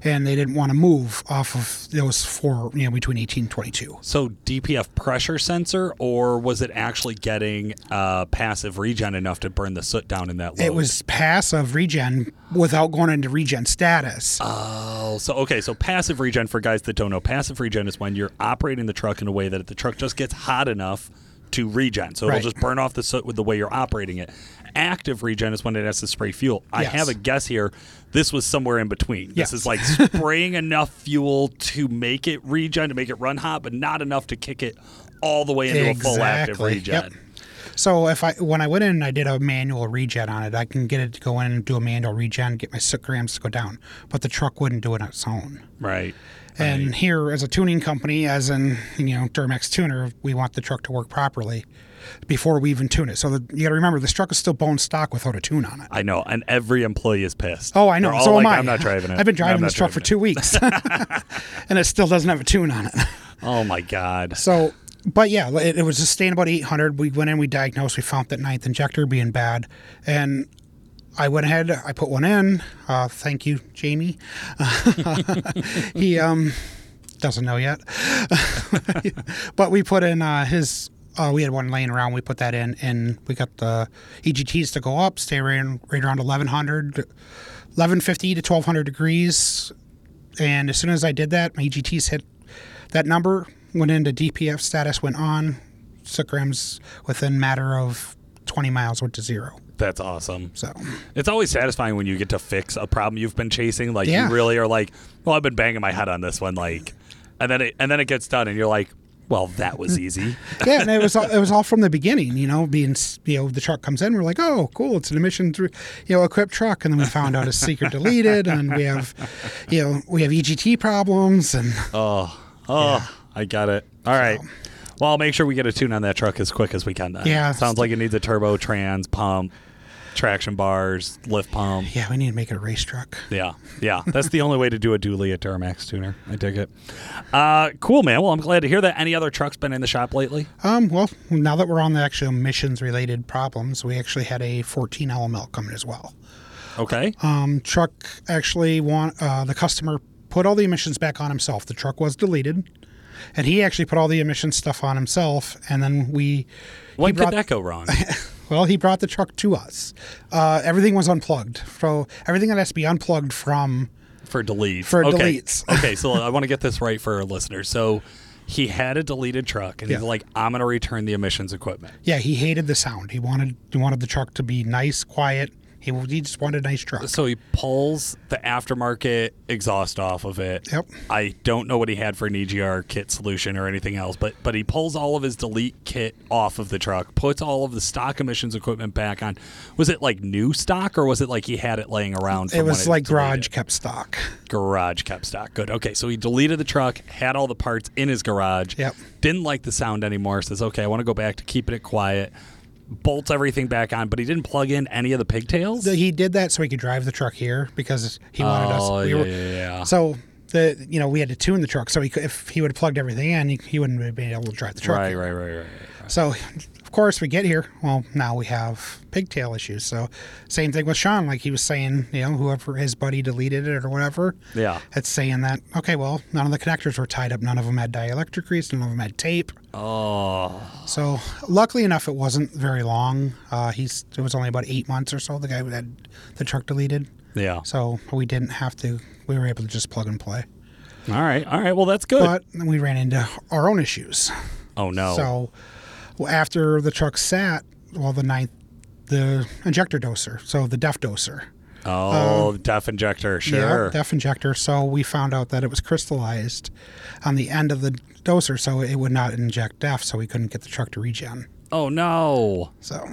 And they didn't want to move off of those four, you know, between 18 and 22. So DPF pressure sensor, or was it actually getting uh, passive regen enough to burn the soot down in that load? It was passive regen without going into regen status. Oh, so okay, so passive regen for guys that don't know, passive regen is when you're operating the truck in a way that the truck just gets hot enough to regen. So it'll just burn off the soot with the way you're operating it. Active regen is when it has to spray fuel. I Yes. have a guess here. This was somewhere in between. Yes. This is like spraying enough fuel to make it regen, to make it run hot, but not enough to kick it all the way into a full active regen. Yep. So if I when I went in and I did a manual regen on it, I can get it to go in and do a manual regen, get my soot grams to go down. But the truck wouldn't do it on its own. Right. And here, as a tuning company, as in you know Duramax tuner, we want the truck to work properly before we even tune it. So the, you got to remember, this truck is still bone stock without a tune on it. I know, and every employee is pissed. Oh, I know. So like, am I. I'm not driving it. I've been driving this truck for driving two weeks, and it still doesn't have a tune on it. it. Oh my god. So, but yeah, it, it was just staying about 800. We went in, we diagnosed, we found that ninth injector being bad, and I went ahead, I put one in. Uh, thank you, Jamie. he um doesn't know yet, but we put in uh, his. Uh, we had one laying around. We put that in, and we got the EGTs to go up, stay right, right around 1100, 1150 to 1200 degrees. And as soon as I did that, my EGTs hit that number, went into DPF status, went on, soot grams within matter of 20 miles went to zero. That's awesome. So It's always satisfying when you get to fix a problem you've been chasing. Like Yeah. you really are like, well, I've been banging my head on this one, like, and then it and then it gets done, and you're like, Well, that was easy. yeah, and it was all, it was all from the beginning. You know, being s- you know the truck comes in, we're like, oh, cool, it's an emissions you know equipped truck, and then we found out it's secret deleted, and we have you know we have EGT problems, and Oh, oh, I got it. All right. Well, I'll make sure we get a tune on that truck as quick as we can. Then. Yeah. Sounds like it needs a turbo, trans, pump, traction bars, lift pump. yeah, we need to make it a race truck. Yeah, yeah. That's the only way to do a dually at Duramax tuner. I dig it. Uh, cool, man. Well, I'm glad to hear that. Any other trucks been in the shop lately? Um, well, now that we're on the actual emissions related problems, we actually had a 14 LML coming as well. Okay. Um, truck actually want uh, the customer put all the emissions back on himself. The truck was deleted, and he actually put all the emissions stuff on himself. And then we, brought- could that go wrong? well, he brought the truck to us. Uh, everything was unplugged, so everything that has to be unplugged from. For deletes. For okay. deletes. okay, so I want to get this right for our listeners. So he had a deleted truck, and he's like, "I'm going to return the emissions equipment." Yeah, he hated the sound. He wanted he wanted the truck to be nice, quiet. He, he just wanted a nice truck. So he pulls the aftermarket exhaust off of it. Yep. I don't know what he had for an EGR kit solution or anything else, but but he pulls all of his delete kit off of the truck, puts all of the stock emissions equipment back on. Was it like new stock or was it like he had it laying around? It was like deleted? garage kept stock. garage kept stock. Good. Okay, so he deleted the truck, had all the parts in his garage. Yep. Didn't like the sound anymore. Says, okay, I want to go back to keeping it quiet. Bolts everything back on, but he didn't plug in any of the pigtails. The- He did that so he could drive the truck here because he wanted Oh, us. we yeah, were- yeah. So the you know we had to tune the truck so he could, if he would have plugged everything in, he, he wouldn't have been able to drive the truck. right, right, right, right. So of course we get here. Well, now we have pigtail issues. So same thing with Sean. Like he was saying, you know, whoever his buddy deleted it or whatever. Yeah. It's saying that okay, well, none of the connectors were tied up. None of them had dielectric grease. None of them had tape. Oh, So luckily enough, it wasn't very long. Uh, he's it was only about eight months or so. The guy had the truck deleted. yeah. So we didn't have to. We were able to just plug and play. All right, all right. Well, that's good. But then we ran into our own issues. oh no. So well, after the truck sat, well, the ninth, the injector doser, so the DEF doser. Oh, def injector. Sure. Yeah, DEF injector. So we found out that it was crystallized on the end of the doser, so it would not inject DEF, so we couldn't get the truck to regen. oh no. So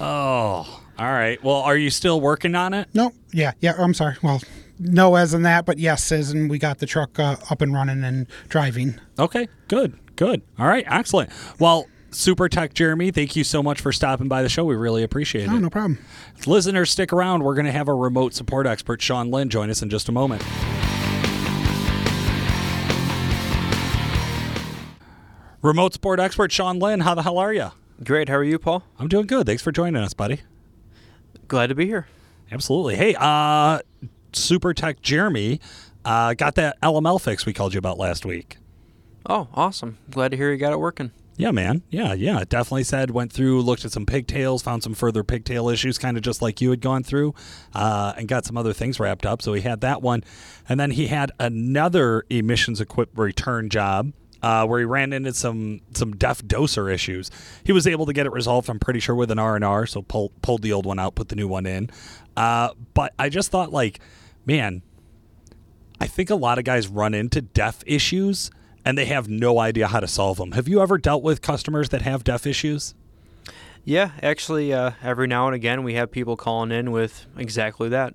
Oh. All right. Well, are you still working on it? no, yeah, yeah. I'm sorry. Well, no as in that, but yes as in we got the truck uh, up and running and driving. Okay. Good. Good. All right. Excellent. Well, Super Tech Jeremy, thank you so much for stopping by the show. We really appreciate Oh, it. no problem. Listeners, stick around. We're going to have our remote support expert, Sean Lynn, join us in just a moment. Remote support expert, Sean Lynn, how the hell are you? Great. How are you, Paul? I'm doing good. Thanks for joining us, buddy. Glad to be here. Absolutely. Hey, uh, Super Tech Jeremy, uh, got that LML fix we called you about last week. Oh, awesome. Glad to hear you got it working. Yeah, man. Yeah, yeah. Definitely said went through, looked at some pigtails, found some further pigtail issues, kind of just like you had gone through, uh, and got some other things wrapped up. So he had that one, and then he had another emissions equip return job. Uh, where he ran into some some def doser issues, he was able to get it resolved. I'm pretty sure with an R and R, so pull, pulled the old one out, put the new one in. Uh, but I just thought, like, man, I think a lot of guys run into DEF issues and they have no idea how to solve them. Have you ever dealt with customers that have DEF issues? Yeah, actually, uh, every now and again we have people calling in with exactly that.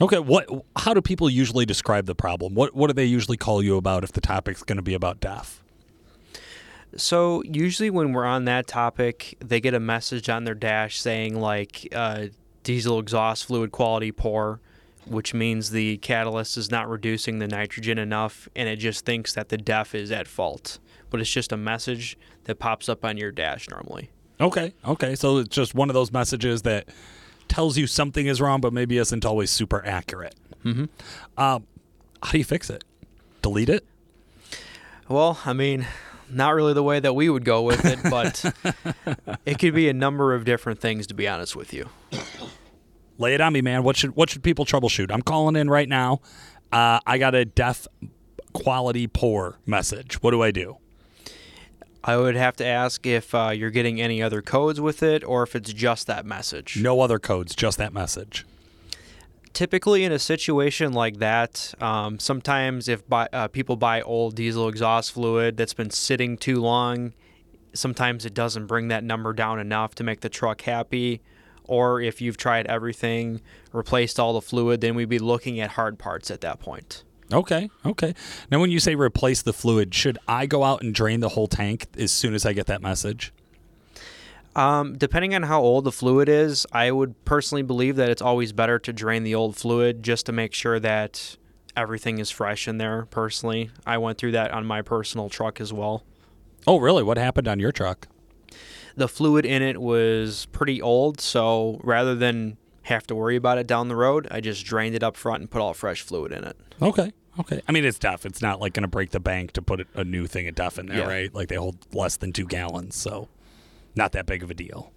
Okay, what how do people usually describe the problem? What what do they usually call you about if the topic's going to be about DEF? So usually when we're on that topic, they get a message on their dash saying like uh, diesel exhaust fluid quality poor, which means the catalyst is not reducing the nitrogen enough, and it just thinks that the DEF is at fault. But it's just a message that pops up on your dash normally. Okay, okay, so it's just one of those messages that tells you something is wrong, but maybe isn't always super accurate. Mm-hmm. Um, how do you fix it? Delete it? Well, I mean, not really the way that we would go with it, but it could be a number of different things, to be honest with you. Lay it on me, man. What should what should people troubleshoot? I'm calling in right now. Uh, I got a DEF quality poor message. What do I do? I would have to ask if uh, you're getting any other codes with it or if it's just that message. No other codes, just that message. typically in a situation like that, um, sometimes if buy, uh, people buy old diesel exhaust fluid that's been sitting too long, sometimes it doesn't bring that number down enough to make the truck happy. Or if you've tried everything, replaced all the fluid, then we'd be looking at hard parts at that point. Okay, okay. Now, when you say replace the fluid, should I go out and drain the whole tank as soon as I get that message? Um, depending on how old the fluid is, I would personally believe that it's always better to drain the old fluid just to make sure that everything is fresh in there. Personally, I went through that on my personal truck as well. Oh, really? What happened on your truck? The fluid in it was pretty old, so rather than have to worry about it down the road, I just drained it up front and put all fresh fluid in it. Okay. Okay. I mean, it's DEF. It's not like going to break the bank to put a new thing of DEF in there, Yeah. right? Like they hold less than two gallons, so not that big of a deal.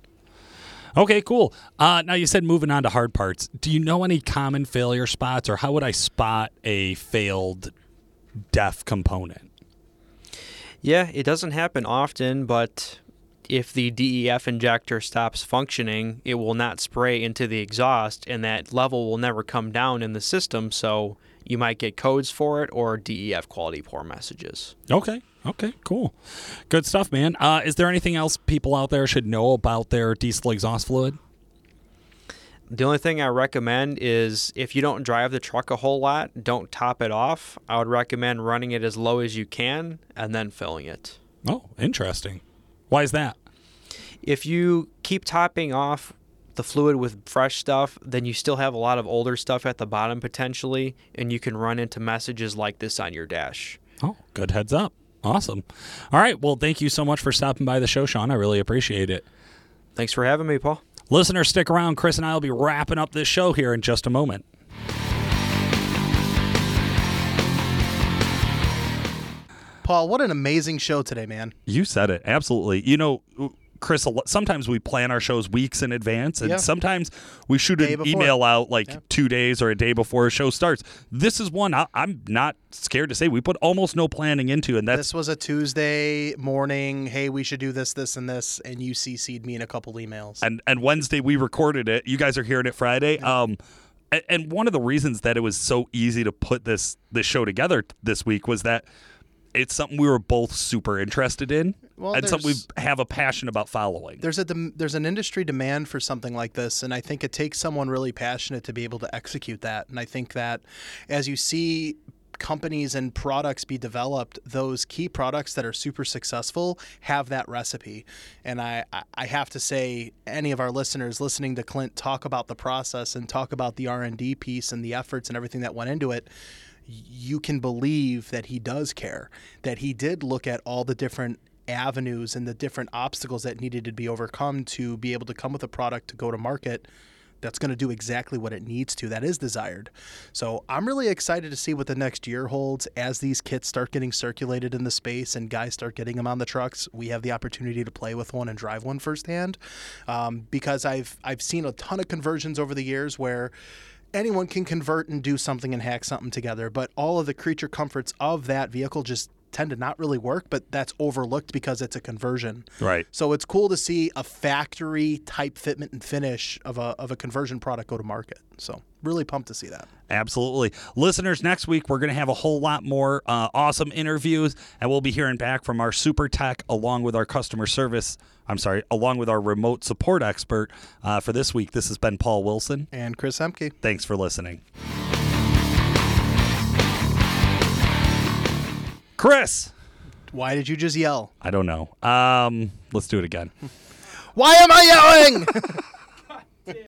Okay, cool. Uh, now you said moving on to hard parts. Do you know any common failure spots, or how would I spot a failed DEF component? Yeah, it doesn't happen often, but if the DEF injector stops functioning, it will not spray into the exhaust, and that level will never come down in the system. So you might get codes for it or DEF quality poor messages. Okay. Okay. Cool. Good stuff, man. Uh, is there anything else people out there should know about their diesel exhaust fluid? The only thing I recommend is if you don't drive the truck a whole lot, don't top it off. I would recommend running it as low as you can and then filling it. Oh, interesting. Why is that? If you keep topping off the fluid with fresh stuff, then you still have a lot of older stuff at the bottom potentially, and you can run into messages like this on your dash. Oh, good heads up. Awesome. All right. Well, thank you so much for stopping by the show, Sean. I really appreciate it. Thanks for having me, Paul. Listeners, stick around. Chris and I will be wrapping up this show here in just a moment. Paul, what an amazing show today, man. You said it. Absolutely. You know, Chris, sometimes we plan our shows weeks in advance, and Yeah. sometimes we shoot Day an before. email out like two days or a day before a show starts. This is one I- I'm not scared to say we put almost no planning into, and that's This was a Tuesday morning. Hey, we should do this, this, and this, and you CC'd me in a couple emails. and and Wednesday we recorded it. You guys are hearing it Friday. Um, a- and one of the reasons that it was so easy to put this this show together this week was that it's something we were both super interested in, Well, and something we have a passion about following. there's a dem- there's an industry demand for something like this, and I think it takes someone really passionate to be able to execute that. And I think that as you see companies and products be developed, those key products that are super successful have that recipe. And I, I- I have to say, any of our listeners listening to Clint talk about the process and talk about the R and D piece and the efforts and everything that went into it, you can believe that he does care, that he did look at all the different avenues and the different obstacles that needed to be overcome to be able to come with a product to go to market that's going to do exactly what it needs to that is desired. So i'm really excited to see what the next year holds. As these kits start getting circulated in the space and guys start getting them on the trucks we have the opportunity to play with one and drive one firsthand. Um, because i've i've seen a ton of conversions over the years where anyone can convert and do something and hack something together, but all of the creature comforts of that vehicle just tend to not really work, but that's overlooked because it's a conversion. Right. So it's cool to see a factory type fitment and finish of a, of a conversion product go to market. So really pumped to see that. Absolutely. Listeners, next week we're going to have a whole lot more uh, awesome interviews, and we'll be hearing back from our super tech along with our customer service. I'm sorry, along with our remote support expert uh, for this week. This has been Paul Wilson. And Chris Hemke. Thanks for listening. Chris, Why did you just yell? I don't know. Um, let's do it again. Why am I yelling?